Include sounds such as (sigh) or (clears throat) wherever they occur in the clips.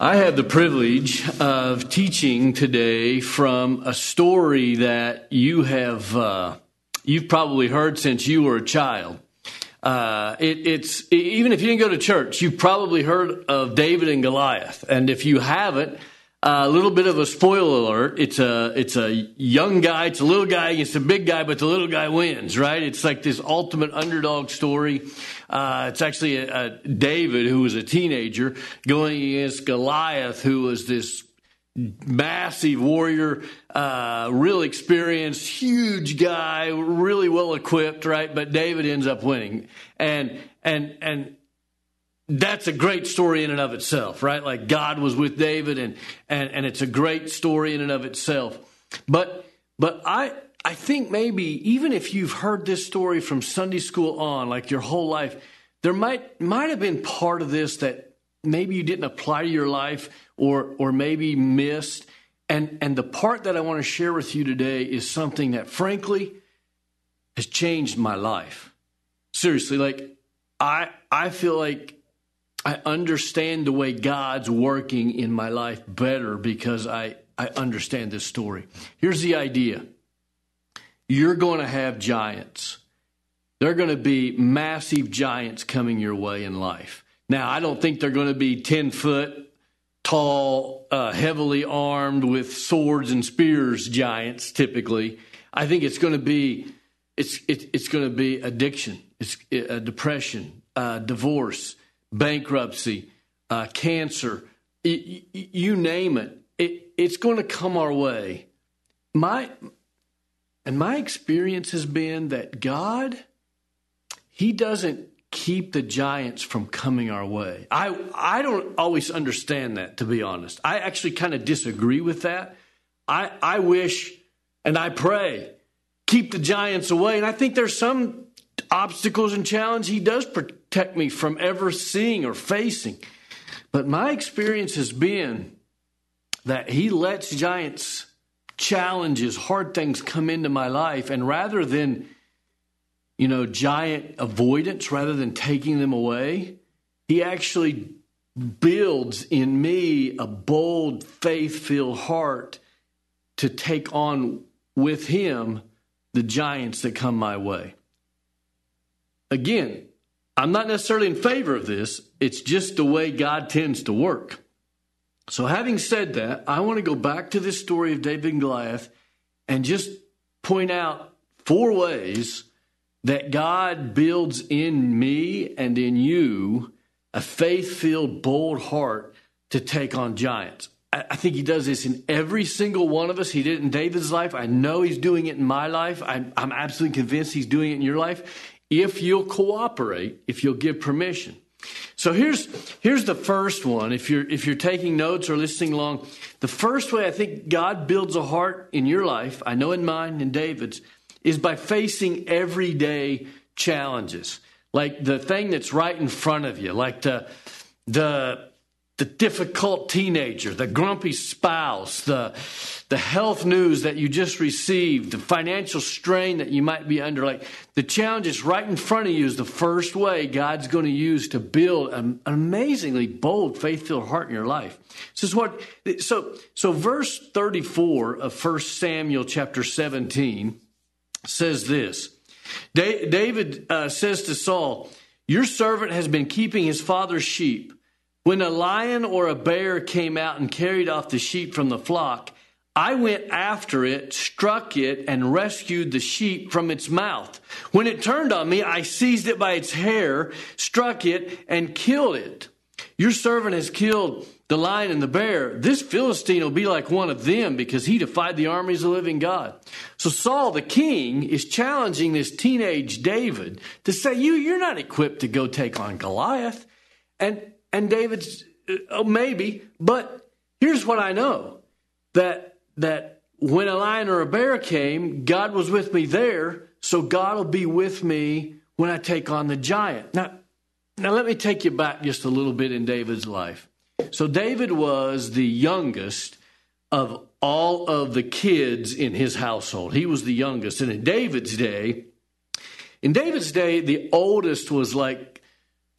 I have the privilege of teaching today from a story that you have uh, you've probably heard since you were a child. Uh, it, it's even if you didn't go to church, you've probably heard of David and Goliath, and if you haven't, a little bit of a spoiler alert. It's a it's a young guy, it's a little guy against a big guy, but the little guy wins, right? It's like this ultimate underdog story. Uh, it's actually a, a David who was a teenager going against Goliath, who was this massive warrior, uh, real experienced, huge guy, really well equipped, right? But David ends up winning, and and and that's a great story in and of itself, right? Like God was with David and and and it's a great story in and of itself. But but I I think maybe even if you've heard this story from Sunday school on, like your whole life, there might might have been part of this that maybe you didn't apply to your life or or maybe missed. And and the part that I want to share with you today is something that frankly has changed my life. Seriously, like I I feel like I understand the way God's working in my life better because I, I understand this story. Here's the idea you're going to have giants. There are going to be massive giants coming your way in life. Now, I don't think they're going to be 10 foot tall, uh, heavily armed with swords and spears giants typically. I think it's going to be it's it, it's going to be addiction, it's uh, depression, uh, divorce, bankruptcy, uh, cancer, it, you name it, it, it's going to come our way. My and my experience has been that God, He doesn't keep the giants from coming our way. I I don't always understand that, to be honest. I actually kind of disagree with that. I I wish and I pray keep the giants away, and I think there's some obstacles and challenge He does protect me from ever seeing or facing. But my experience has been that He lets giants, challenges, hard things come into my life, and rather than you know, giant avoidance rather than taking them away, he actually builds in me a bold, faith filled heart to take on with him the giants that come my way. Again, I'm not necessarily in favor of this, it's just the way God tends to work. So, having said that, I want to go back to this story of David and Goliath and just point out four ways that God builds in me and in you a faith filled, bold heart to take on giants. I think he does this in every single one of us. He did it in David's life. I know he's doing it in my life. I'm, I'm absolutely convinced he's doing it in your life if you'll cooperate, if you'll give permission. So here's here's the first one. If you're if you're taking notes or listening along, the first way I think God builds a heart in your life, I know in mine and David's, is by facing everyday challenges. Like the thing that's right in front of you, like the the the difficult teenager, the grumpy spouse, the, the health news that you just received, the financial strain that you might be under. Like the challenge is right in front of you is the first way God's going to use to build an amazingly bold, faith-filled heart in your life. This is what, so, so verse 34 of 1 Samuel chapter 17 says this. David uh, says to Saul, Your servant has been keeping his father's sheep. When a lion or a bear came out and carried off the sheep from the flock, I went after it, struck it, and rescued the sheep from its mouth. When it turned on me, I seized it by its hair, struck it, and killed it. Your servant has killed the lion and the bear. This Philistine will be like one of them because he defied the armies of the living God. So Saul, the king, is challenging this teenage David to say, you, you're not equipped to go take on Goliath. And and David's uh, oh, maybe, but here's what I know that that when a lion or a bear came, God was with me there, so God will be with me when I take on the giant. Now, now let me take you back just a little bit in David's life. So David was the youngest of all of the kids in his household. He was the youngest. And in David's day, in David's day, the oldest was like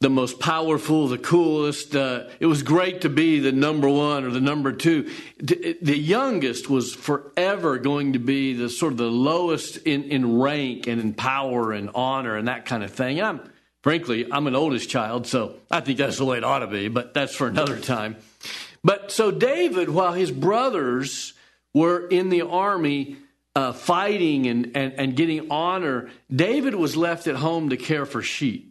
the most powerful, the coolest. Uh, it was great to be the number one or the number two. The youngest was forever going to be the sort of the lowest in, in rank and in power and honor and that kind of thing. I'm frankly, I'm an oldest child, so I think that's the way it ought to be, but that's for another time. But so David, while his brothers were in the army uh, fighting and, and, and getting honor, David was left at home to care for sheep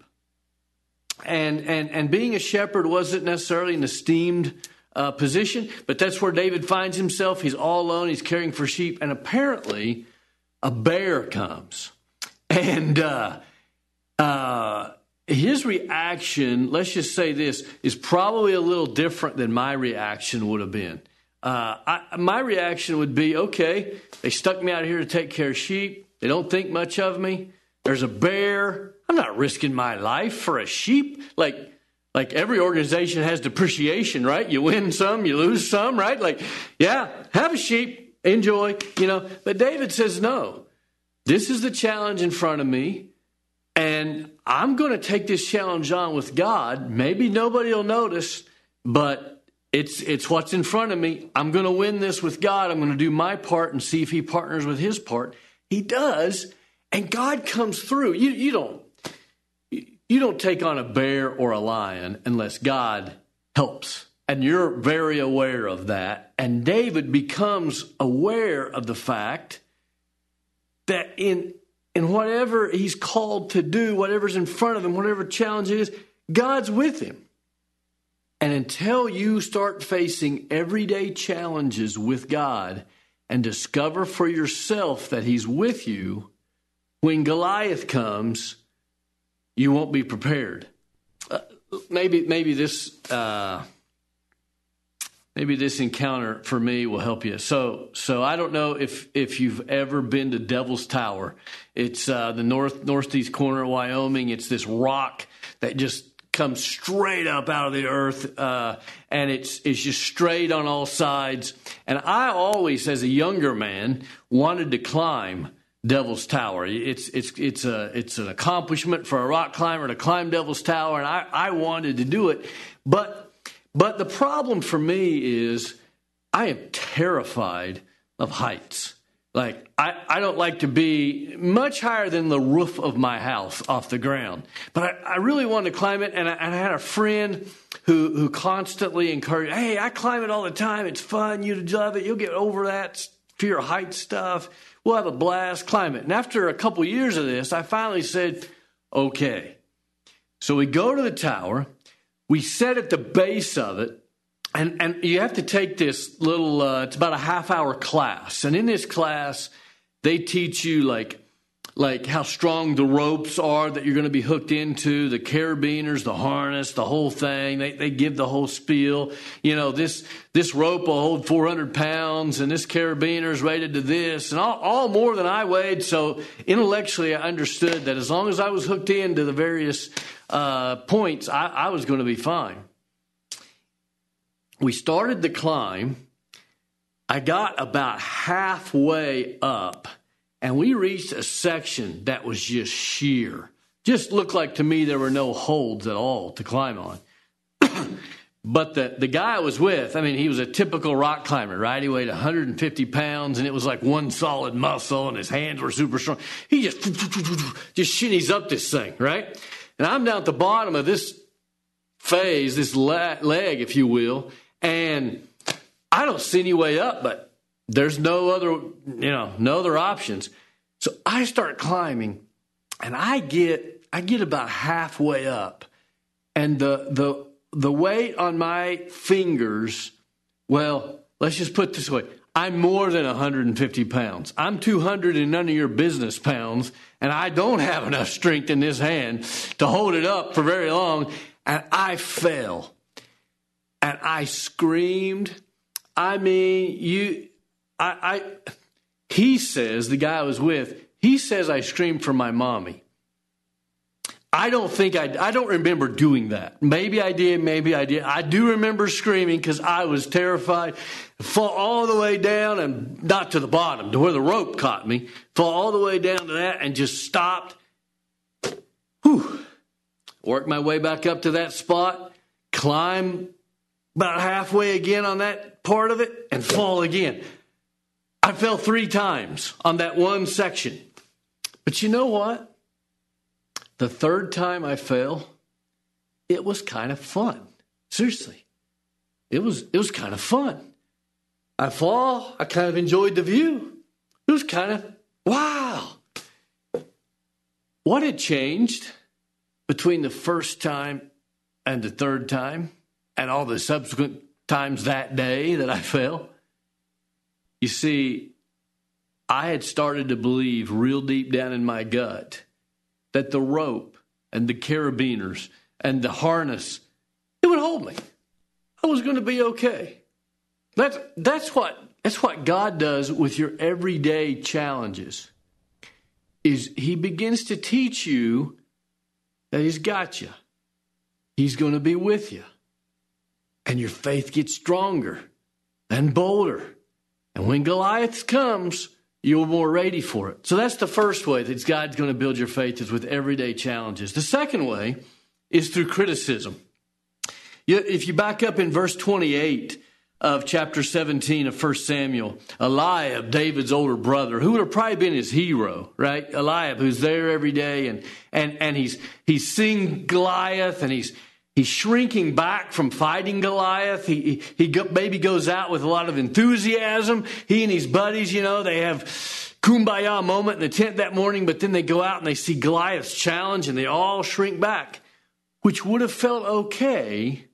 and and and being a shepherd wasn't necessarily an esteemed uh, position, but that's where David finds himself. He's all alone. He's caring for sheep, and apparently, a bear comes, and uh, uh, his reaction. Let's just say this is probably a little different than my reaction would have been. Uh, I, my reaction would be, okay, they stuck me out here to take care of sheep. They don't think much of me. There's a bear. I'm not risking my life for a sheep. Like, like every organization has depreciation, right? You win some, you lose some, right? Like, yeah, have a sheep, enjoy, you know. But David says, no, this is the challenge in front of me. And I'm going to take this challenge on with God. Maybe nobody will notice, but it's it's what's in front of me. I'm going to win this with God. I'm going to do my part and see if He partners with His part. He does, and God comes through. You you don't you don't take on a bear or a lion unless God helps. And you're very aware of that. And David becomes aware of the fact that in, in whatever he's called to do, whatever's in front of him, whatever challenge it is, God's with him. And until you start facing everyday challenges with God and discover for yourself that He's with you, when Goliath comes, you won't be prepared. Uh, maybe maybe this uh, maybe this encounter for me will help you. So so I don't know if if you've ever been to Devil's Tower. It's uh, the north northeast corner of Wyoming. It's this rock that just comes straight up out of the earth, uh, and it's it's just straight on all sides. And I always, as a younger man, wanted to climb Devil's Tower. It's it's it's a it's an accomplishment for a rock climber to climb Devil's Tower, and I, I wanted to do it. But but the problem for me is I am terrified of heights. Like I, I don't like to be much higher than the roof of my house off the ground. But I, I really wanted to climb it, and I, and I had a friend who who constantly encouraged, "Hey, I climb it all the time. It's fun. You love it. You'll get over that fear of height stuff." We'll have a blast, climb it. And after a couple years of this, I finally said, okay. So we go to the tower, we set at the base of it, and, and you have to take this little, uh, it's about a half hour class. And in this class, they teach you like like how strong the ropes are that you're going to be hooked into, the carabiners, the harness, the whole thing. They, they give the whole spiel. You know, this, this rope will hold 400 pounds and this carabiner is rated to this and all, all more than I weighed. So intellectually, I understood that as long as I was hooked into the various uh, points, I, I was going to be fine. We started the climb. I got about halfway up and we reached a section that was just sheer. Just looked like to me there were no holds at all to climb on. (clears throat) but the, the guy I was with, I mean, he was a typical rock climber, right? He weighed 150 pounds and it was like one solid muscle and his hands were super strong. He just, just shinnies up this thing, right? And I'm down at the bottom of this phase, this leg, if you will, and I don't see any way up, but there's no other, you know, no other options. So I start climbing and I get I get about halfway up and the the the weight on my fingers, well, let's just put this way. I'm more than 150 pounds. I'm 200 and none of your business pounds, and I don't have enough strength in this hand to hold it up for very long. And I fell. And I screamed. I mean, you I, I he says, the guy I was with, he says I screamed for my mommy. I don't think I, I don't remember doing that. Maybe I did, maybe I did. I do remember screaming because I was terrified. Fall all the way down and not to the bottom, to where the rope caught me. Fall all the way down to that and just stopped. Whew. work my way back up to that spot, climb about halfway again on that part of it, and fall again. I fell three times on that one section. But you know what? The third time I fell, it was kind of fun. Seriously. It was it was kind of fun. I fall, I kind of enjoyed the view. It was kind of wow. What had changed between the first time and the third time and all the subsequent times that day that I fell? You see, I had started to believe real deep down in my gut that the rope and the carabiners and the harness it would hold me. I was going to be okay. That's that's what that's what God does with your everyday challenges. Is he begins to teach you that he's got you. He's going to be with you. And your faith gets stronger and bolder. And when Goliath comes, you're more ready for it. So that's the first way that God's going to build your faith is with everyday challenges. The second way is through criticism. If you back up in verse 28 of chapter 17 of 1 Samuel, Eliab, David's older brother, who would have probably been his hero, right? Eliab, who's there every day and, and, and he's, he's seeing Goliath and he's, he's shrinking back from fighting Goliath. He, he, he maybe goes out with a lot of enthusiasm. He and his buddies, you know, they have kumbaya moment in the tent that morning, but then they go out and they see Goliath's challenge and they all shrink back, which would have felt okay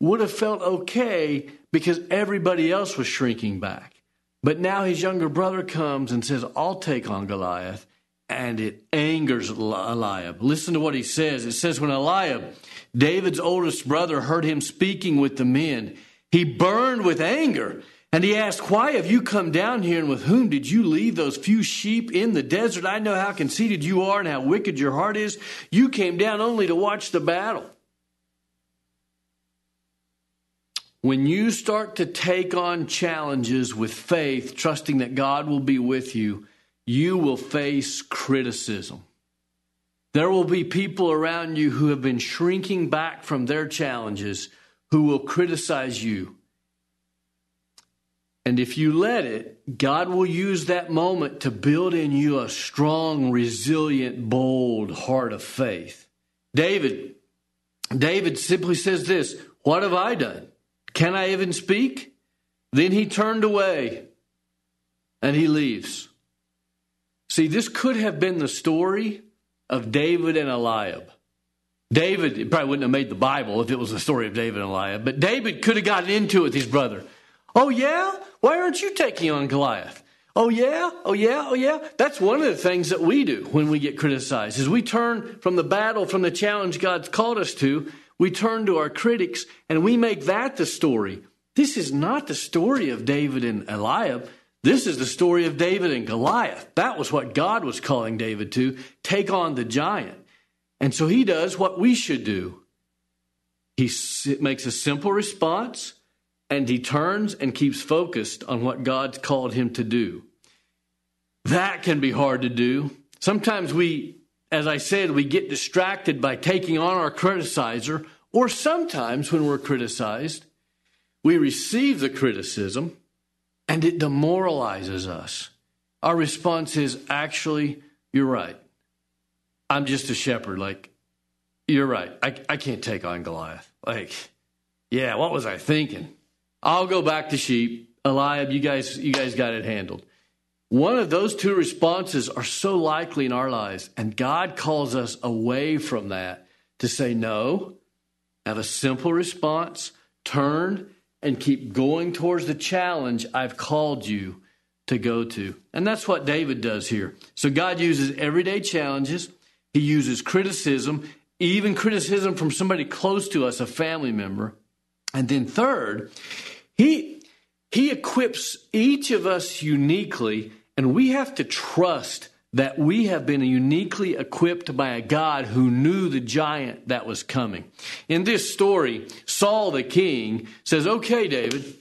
would have felt okay because everybody else was shrinking back. But now his younger brother comes and says, I'll take on Goliath. And it angers Eliab. Listen to what he says. It says, When Eliab, David's oldest brother, heard him speaking with the men, he burned with anger. And he asked, Why have you come down here, and with whom did you leave those few sheep in the desert? I know how conceited you are and how wicked your heart is. You came down only to watch the battle. When you start to take on challenges with faith, trusting that God will be with you, you will face criticism. There will be people around you who have been shrinking back from their challenges who will criticize you. And if you let it, God will use that moment to build in you a strong, resilient, bold heart of faith. David, David simply says this, what have I done? Can I even speak? Then he turned away and he leaves. See, this could have been the story of David and Eliab. David probably wouldn't have made the Bible if it was the story of David and Eliab, but David could have gotten into it with his brother. Oh, yeah? Why aren't you taking on Goliath? Oh, yeah? Oh, yeah? Oh, yeah? That's one of the things that we do when we get criticized is we turn from the battle, from the challenge God's called us to, we turn to our critics and we make that the story. This is not the story of David and Eliab. This is the story of David and Goliath. That was what God was calling David to take on the giant. And so he does what we should do. He makes a simple response and he turns and keeps focused on what God's called him to do. That can be hard to do. Sometimes we as I said, we get distracted by taking on our criticizer, or sometimes when we're criticized, we receive the criticism and it demoralizes us. Our response is actually, you're right. I'm just a shepherd. Like, you're right. I, I can't take on Goliath. Like, yeah, what was I thinking? I'll go back to sheep. Eliab, you guys, you guys got it handled. One of those two responses are so likely in our lives, and God calls us away from that to say, no, have a simple response, turn, and keep going towards the challenge I've called you to go to. And that's what David does here. So God uses everyday challenges, He uses criticism, even criticism from somebody close to us, a family member. And then, third, He he equips each of us uniquely and we have to trust that we have been uniquely equipped by a God who knew the giant that was coming. In this story, Saul the king says, Okay, David,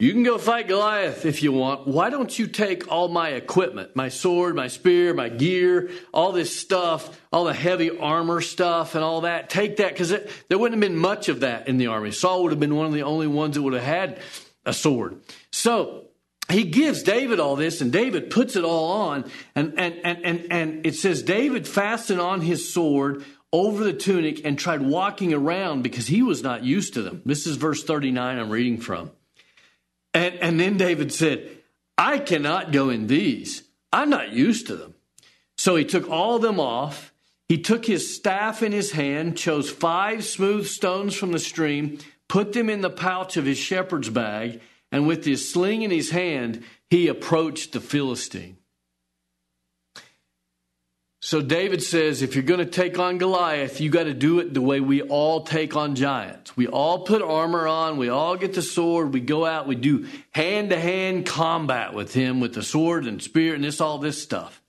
You can go fight Goliath if you want. Why don't you take all my equipment, my sword, my spear, my gear, all this stuff, all the heavy armor stuff and all that? Take that because there wouldn't have been much of that in the army. Saul would have been one of the only ones that would have had a sword. So he gives David all this, and David puts it all on. And, and, and, and, and it says, David fastened on his sword over the tunic and tried walking around because he was not used to them. This is verse 39 I'm reading from. And, and then David said, I cannot go in these. I'm not used to them. So he took all of them off. He took his staff in his hand, chose five smooth stones from the stream, put them in the pouch of his shepherd's bag, and with his sling in his hand, he approached the Philistine. So David says, if you're going to take on Goliath, you got to do it the way we all take on giants. We all put armor on, we all get the sword, we go out, we do hand to hand combat with him with the sword and spear and this all this stuff.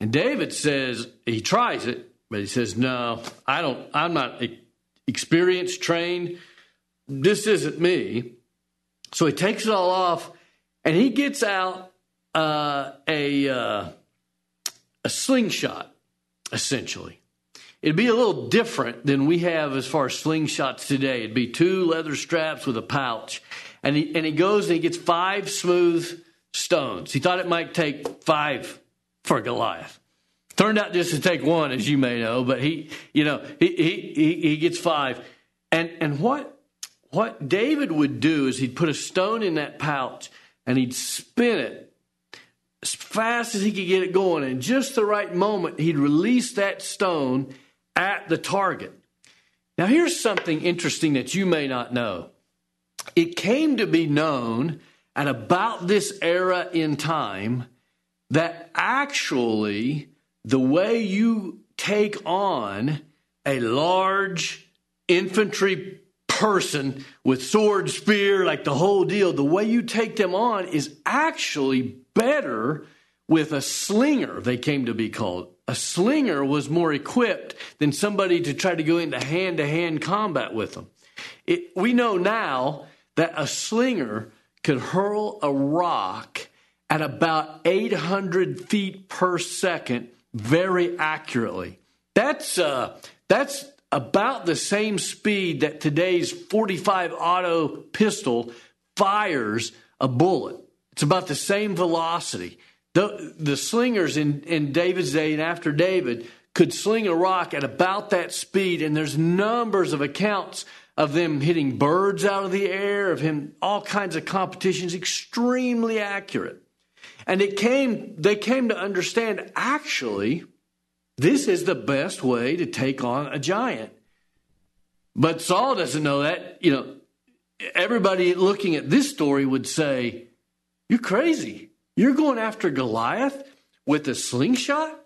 And David says he tries it, but he says, "No, I don't. I'm not experienced, trained. This isn't me." So he takes it all off, and he gets out uh, a. Uh, a slingshot, essentially. It'd be a little different than we have as far as slingshots today. It'd be two leather straps with a pouch. And he, and he goes and he gets five smooth stones. He thought it might take five for Goliath. Turned out just to take one, as you may know, but he, you know, he, he, he, he gets five. And, and what, what David would do is he'd put a stone in that pouch and he'd spin it as fast as he could get it going. And just the right moment, he'd release that stone at the target. Now, here's something interesting that you may not know. It came to be known at about this era in time that actually the way you take on a large infantry person with sword, spear, like the whole deal, the way you take them on is actually better with a slinger, they came to be called. A slinger was more equipped than somebody to try to go into hand to hand combat with them. It, we know now that a slinger could hurl a rock at about 800 feet per second very accurately. That's, uh, that's about the same speed that today's 45 auto pistol fires a bullet. It's about the same velocity. The, the slingers in, in David's day and after David could sling a rock at about that speed, and there's numbers of accounts of them hitting birds out of the air, of him all kinds of competitions, extremely accurate. And it came, they came to understand actually, this is the best way to take on a giant. But Saul doesn't know that. You know, everybody looking at this story would say, you're crazy. You're going after Goliath with a slingshot?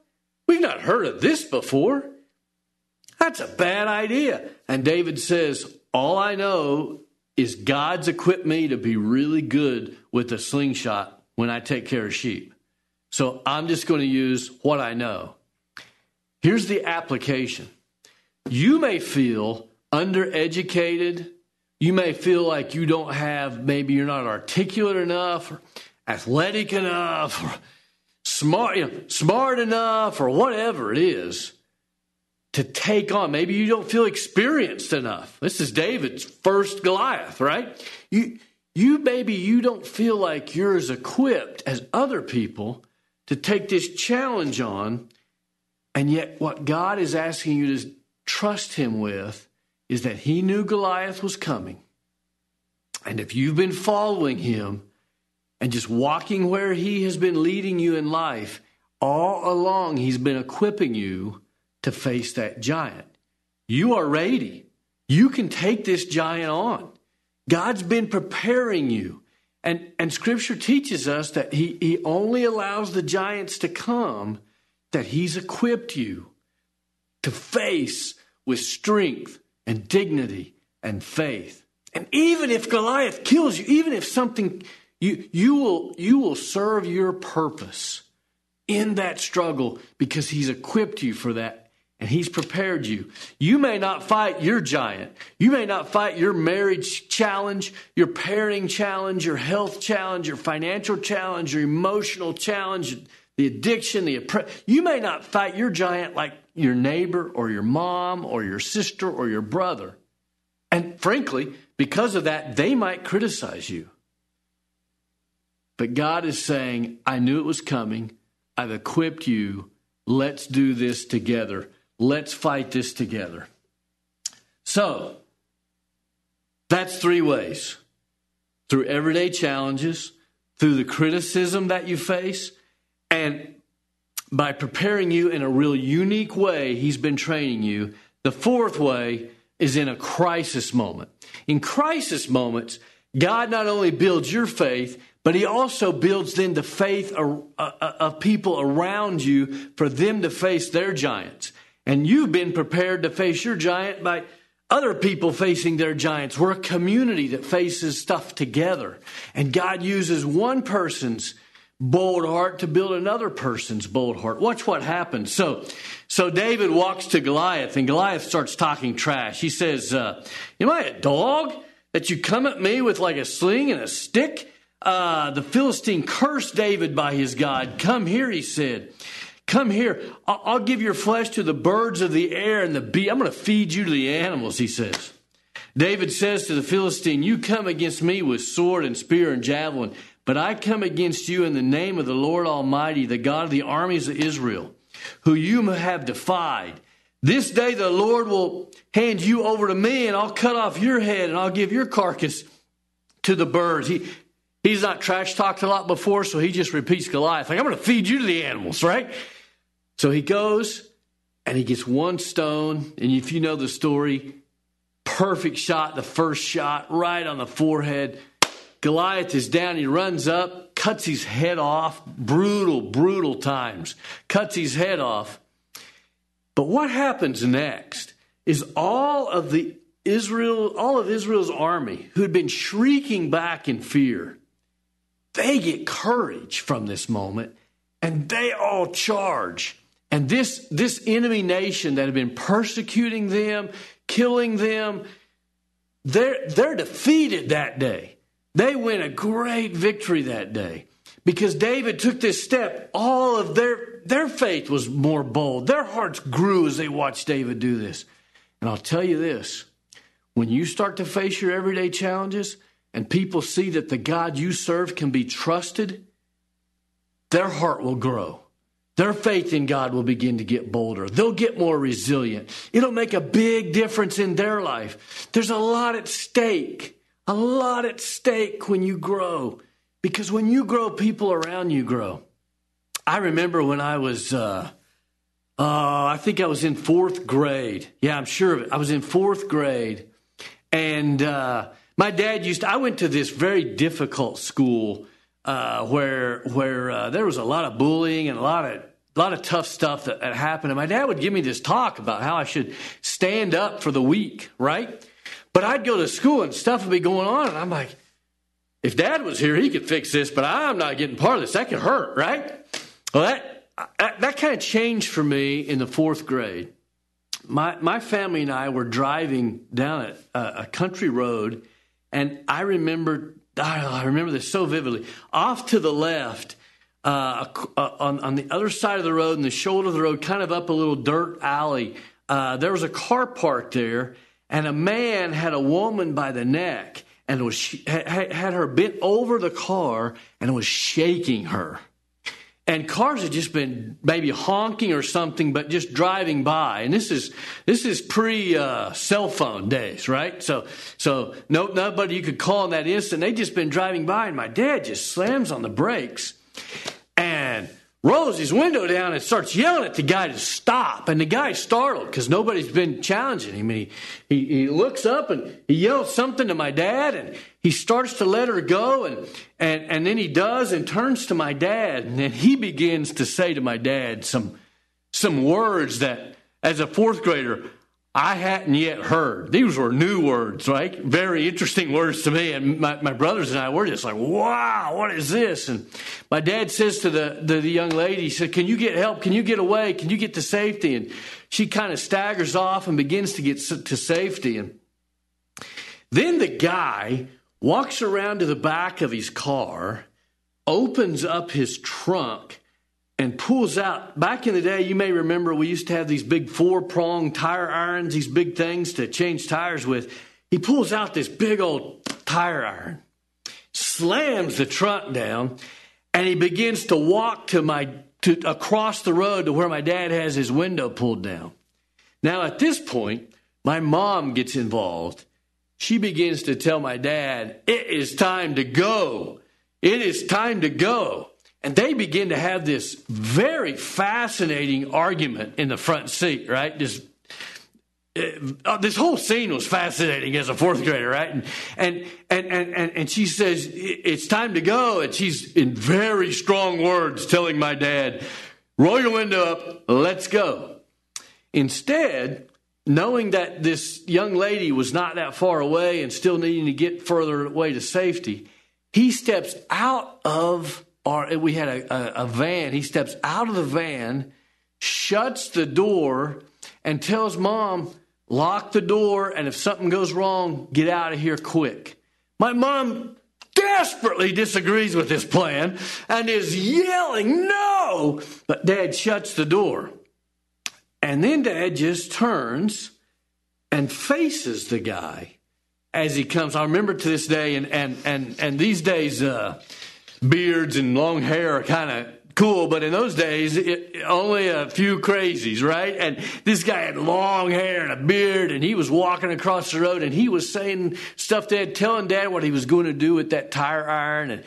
We've not heard of this before. That's a bad idea. And David says, All I know is God's equipped me to be really good with a slingshot when I take care of sheep. So I'm just going to use what I know. Here's the application you may feel undereducated you may feel like you don't have, maybe you're not articulate enough, or athletic enough, or smart, you know, smart enough, or whatever it is to take on. Maybe you don't feel experienced enough. This is David's first Goliath, right? You, you maybe you don't feel like you're as equipped as other people to take this challenge on. And yet, what God is asking you to trust Him with is that he knew Goliath was coming. And if you've been following him and just walking where he has been leading you in life, all along he's been equipping you to face that giant. You are ready. You can take this giant on. God's been preparing you. And, and scripture teaches us that he, he only allows the giants to come that he's equipped you to face with strength and dignity and faith. And even if Goliath kills you, even if something you you will you will serve your purpose in that struggle because he's equipped you for that and He's prepared you. You may not fight your giant. You may not fight your marriage challenge, your parenting challenge, your health challenge, your financial challenge, your emotional challenge, the addiction, the oppre- you may not fight your giant like your neighbor or your mom or your sister or your brother. And frankly, because of that, they might criticize you. But God is saying, I knew it was coming. I've equipped you. Let's do this together. Let's fight this together. So, that's three ways through everyday challenges, through the criticism that you face, and by preparing you in a real unique way, He's been training you. The fourth way is in a crisis moment. In crisis moments, God not only builds your faith, but he also builds then the faith uh, uh, of people around you for them to face their giants. And you've been prepared to face your giant by other people facing their giants. We're a community that faces stuff together. And God uses one person's bold heart to build another person's bold heart. Watch what happens. So, so David walks to Goliath, and Goliath starts talking trash. He says, uh, "Am I a dog that you come at me with like a sling and a stick?" Uh, the Philistine cursed David by his God. Come here, he said. Come here. I'll, I'll give your flesh to the birds of the air and the bee. I'm going to feed you to the animals, he says. David says to the Philistine, You come against me with sword and spear and javelin, but I come against you in the name of the Lord Almighty, the God of the armies of Israel, who you have defied. This day the Lord will hand you over to me, and I'll cut off your head, and I'll give your carcass to the birds. He, he's not trash talked a lot before, so he just repeats Goliath, like, I'm going to feed you to the animals, right? So he goes and he gets one stone. And if you know the story, perfect shot, the first shot, right on the forehead. Goliath is down. He runs up, cuts his head off. Brutal, brutal times. Cuts his head off. But what happens next is all of the Israel, all of Israel's army who had been shrieking back in fear, they get courage from this moment and they all charge. And this, this enemy nation that had been persecuting them, killing them, they're, they're defeated that day. They win a great victory that day because David took this step. All of their, their faith was more bold. Their hearts grew as they watched David do this. And I'll tell you this when you start to face your everyday challenges and people see that the God you serve can be trusted, their heart will grow. Their faith in God will begin to get bolder. They'll get more resilient. It'll make a big difference in their life. There's a lot at stake, a lot at stake when you grow. Because when you grow, people around you grow. I remember when I was, uh, uh, I think I was in fourth grade. Yeah, I'm sure of it. I was in fourth grade. And uh, my dad used to, I went to this very difficult school uh, where where uh, there was a lot of bullying and a lot of a lot of tough stuff that, that happened. And my dad would give me this talk about how I should stand up for the weak, right? But I'd go to school and stuff would be going on, and I'm like, if Dad was here, he could fix this, but I'm not getting part of this. That could hurt, right? Well, that that, that kind of changed for me in the fourth grade. My my family and I were driving down a, a country road, and I remember I remember this so vividly. Off to the left, uh, on, on the other side of the road, in the shoulder of the road, kind of up a little dirt alley, uh, there was a car parked there, and a man had a woman by the neck and was had, her bent over the car and was shaking her and cars had just been maybe honking or something, but just driving by. And this is this is pre uh, cell phone days, right? So so no nobody you could call in that instant. They just been driving by, and my dad just slams on the brakes and rolls his window down and starts yelling at the guy to stop. And the guy's startled because nobody's been challenging him. And he, he, he looks up and he yells something to my dad and he starts to let her go. And, and, and then he does and turns to my dad. And then he begins to say to my dad some, some words that, as a fourth grader, I hadn't yet heard. These were new words, right? Very interesting words to me. And my, my brothers and I were just like, wow, what is this? And my dad says to the, the, the young lady, he said, Can you get help? Can you get away? Can you get to safety? And she kind of staggers off and begins to get to safety. And then the guy walks around to the back of his car, opens up his trunk, and pulls out. Back in the day, you may remember we used to have these big four prong tire irons, these big things to change tires with. He pulls out this big old tire iron, slams the trunk down, and he begins to walk to my to across the road to where my dad has his window pulled down. Now at this point, my mom gets involved. She begins to tell my dad, "It is time to go. It is time to go." And they begin to have this very fascinating argument in the front seat, right? This uh, this whole scene was fascinating as a fourth grader, right? And, and and and and she says it's time to go, and she's in very strong words telling my dad, "Roll your window up, let's go." Instead, knowing that this young lady was not that far away and still needing to get further away to safety, he steps out of or we had a, a, a van. He steps out of the van, shuts the door, and tells mom, lock the door, and if something goes wrong, get out of here quick. My mom desperately disagrees with this plan and is yelling, no! But dad shuts the door. And then dad just turns and faces the guy as he comes. I remember to this day, and, and, and, and these days, uh, beards and long hair are kind of cool, but in those days, it, only a few crazies, right? And this guy had long hair and a beard, and he was walking across the road, and he was saying stuff Dad, telling Dad what he was going to do with that tire iron, and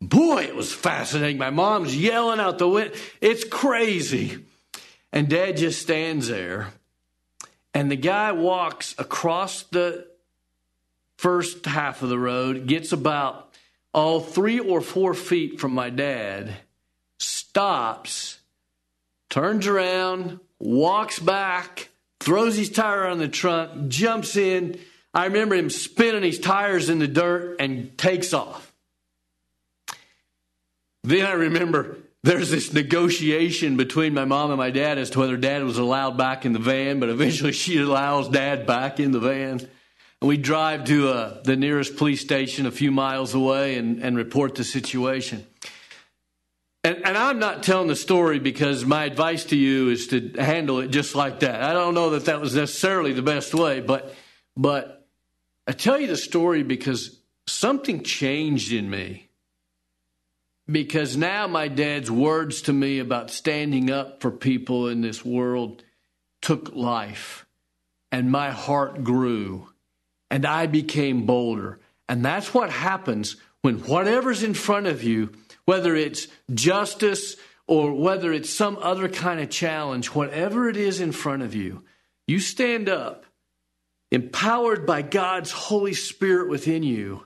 boy, it was fascinating. My mom's yelling out the window. It's crazy. And Dad just stands there, and the guy walks across the first half of the road, gets about all three or four feet from my dad, stops, turns around, walks back, throws his tire on the trunk, jumps in. I remember him spinning his tires in the dirt and takes off. Then I remember there's this negotiation between my mom and my dad as to whether dad was allowed back in the van, but eventually she allows dad back in the van. We drive to uh, the nearest police station a few miles away and, and report the situation. And, and, I'm not telling the story because my advice to you is to handle it just like that. I don't know that that was necessarily the best way, but but I tell you the story because something changed in me. Because now my dad's words to me about standing up for people in this world took life, and my heart grew and I became bolder. And that's what happens when whatever's in front of you, whether it's justice or whether it's some other kind of challenge, whatever it is in front of you, you stand up, empowered by God's Holy Spirit within you,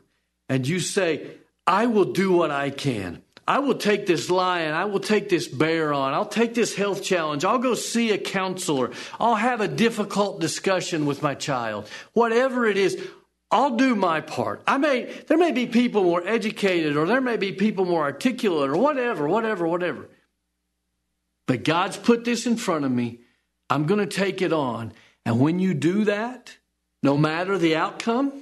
and you say, I will do what I can. I will take this lion. I will take this bear on. I'll take this health challenge. I'll go see a counselor. I'll have a difficult discussion with my child. Whatever it is, I'll do my part. I may, there may be people more educated or there may be people more articulate or whatever, whatever, whatever. But God's put this in front of me. I'm going to take it on. And when you do that, no matter the outcome,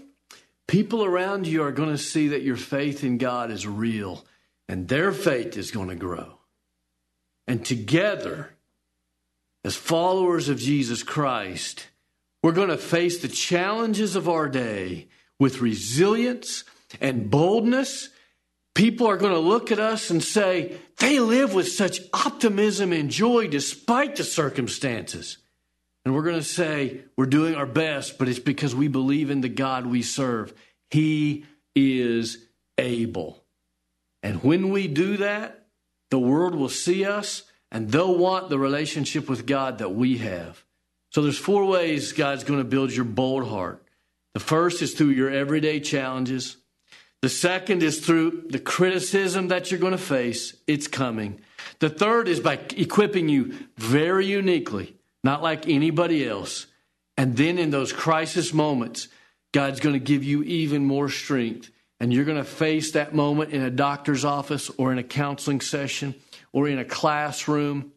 people around you are going to see that your faith in God is real and their faith is going to grow. And together, as followers of Jesus Christ, we're going to face the challenges of our day with resilience and boldness. People are going to look at us and say, they live with such optimism and joy despite the circumstances. And we're going to say, we're doing our best, but it's because we believe in the God we serve. He is able. And when we do that, the world will see us and they'll want the relationship with God that we have. So there's four ways God's going to build your bold heart. The first is through your everyday challenges. The second is through the criticism that you're going to face. It's coming. The third is by equipping you very uniquely, not like anybody else. And then in those crisis moments, God's going to give you even more strength. And you're going to face that moment in a doctor's office or in a counseling session or in a classroom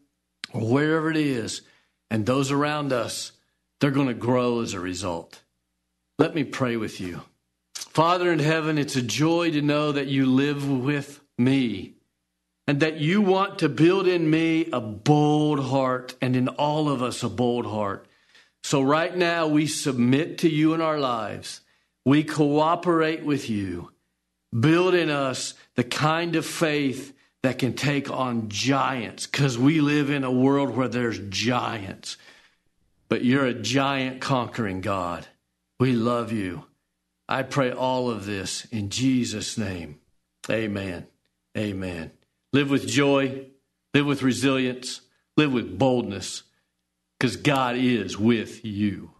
or wherever it is. And those around us, they're going to grow as a result. Let me pray with you. Father in heaven, it's a joy to know that you live with me and that you want to build in me a bold heart and in all of us a bold heart. So, right now, we submit to you in our lives. We cooperate with you. Build in us the kind of faith that can take on giants because we live in a world where there's giants. But you're a giant conquering God. We love you. I pray all of this in Jesus' name. Amen. Amen. Live with joy, live with resilience, live with boldness, because God is with you.